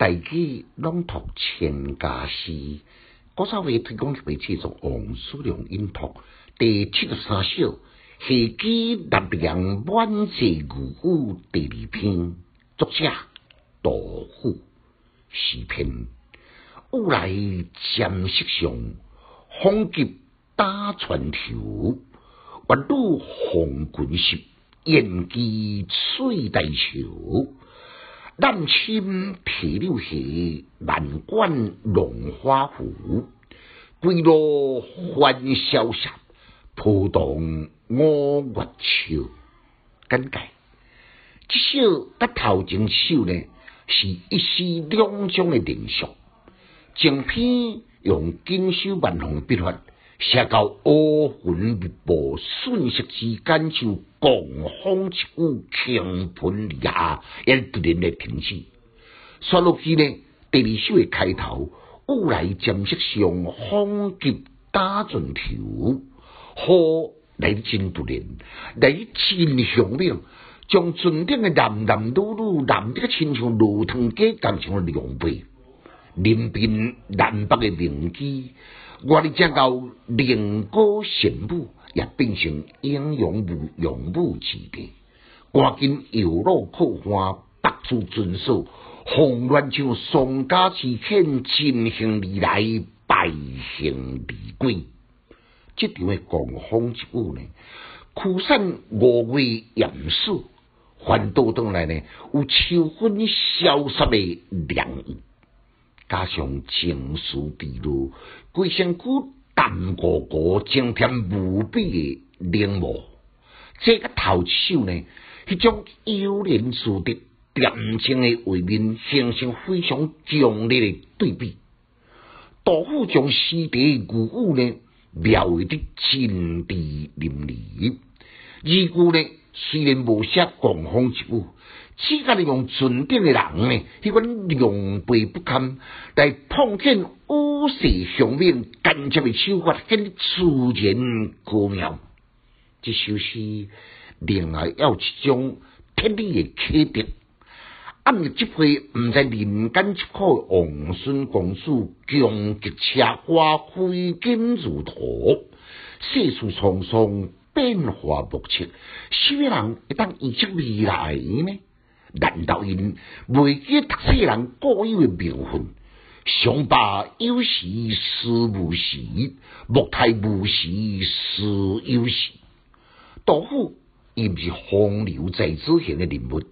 大举朗读千家诗，郭少伟推广给制作王叔良音读第七十三首《戏基南梁满载如虎》第二篇，作者杜甫诗篇。乌来占色上，风急打船头。月女红裙湿，燕姬翠带袖。南青提柳下，南管龙花湖。归路欢潇洒，浦东五月秋。简介：这首甲头前首呢，是一诗两章的连续。正篇用锦绣万红笔法。写到乌云密布，瞬息之间就狂风一股，倾盆而下，也突然的停止。说落去呢，第二首的开头，雾来渐色上，风急打船头，雨来真突然，来真响亮，将船顶的男男女女，男的亲像路汤鸡，感像凉被，临边南北的明基。我哋讲到灵歌神舞，也变成英勇武勇武之地。赶紧摇落破花，百足遵守，慌乱像丧家之犬，尽行而来，败行而归。这场的狂风之舞呢，驱散五味严肃，反倒转来呢，有秋分萧瑟的凉意。加上情绪低落，规身躯淡糊糊，增添无比的冷漠。这个头首呢，迄种幽灵似的恬静的画面，形成非常强烈的对比。杜甫将诗的古物呢，描绘得真挚淋漓。二句呢，虽然无写狂风一舞。只甲利用船顶的人呢，迄款狼狈不堪，来碰见乌色雄面干净的手法，跟自然高妙。这首诗另外要一种天理的启迪。暗日即回毋知人间疾苦，王孙公主强极车花，挥金如土，世事沧桑，变化莫测，什么人会当预测未来呢？难道因未记读书人固有的名分？上罢有时思无时，莫太无时思有时。杜甫伊毋是风流才子型的人物，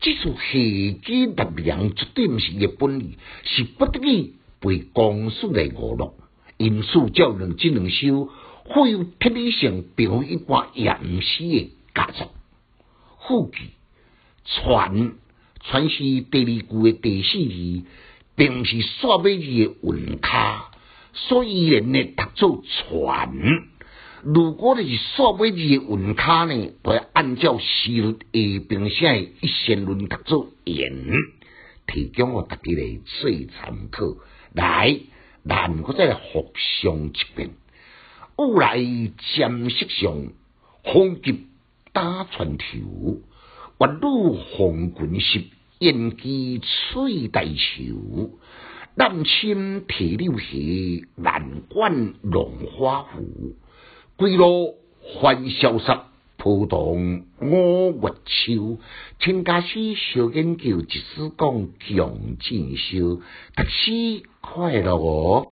这首戏基特良绝对毋是伊本意，是不得已被公孙来误落。因此，较两这两首富有特理性，并非一般严肃的佳作。副句。传，传是第二句的第四字，并是煞尾字的韵卡，所以人呢读作传。如果你是煞尾字的韵卡呢，会按照诗律下并写一线论读作言，提供我大家来最参考。来，咱我再复上一遍。雾来占色上，风急打船头。月女红裙湿，燕姬翠带袖。南青提柳下，南管龙花湖。归路欢潇洒，浦东五月秋。请家师小研究，一丝讲强进修，读书快乐哦。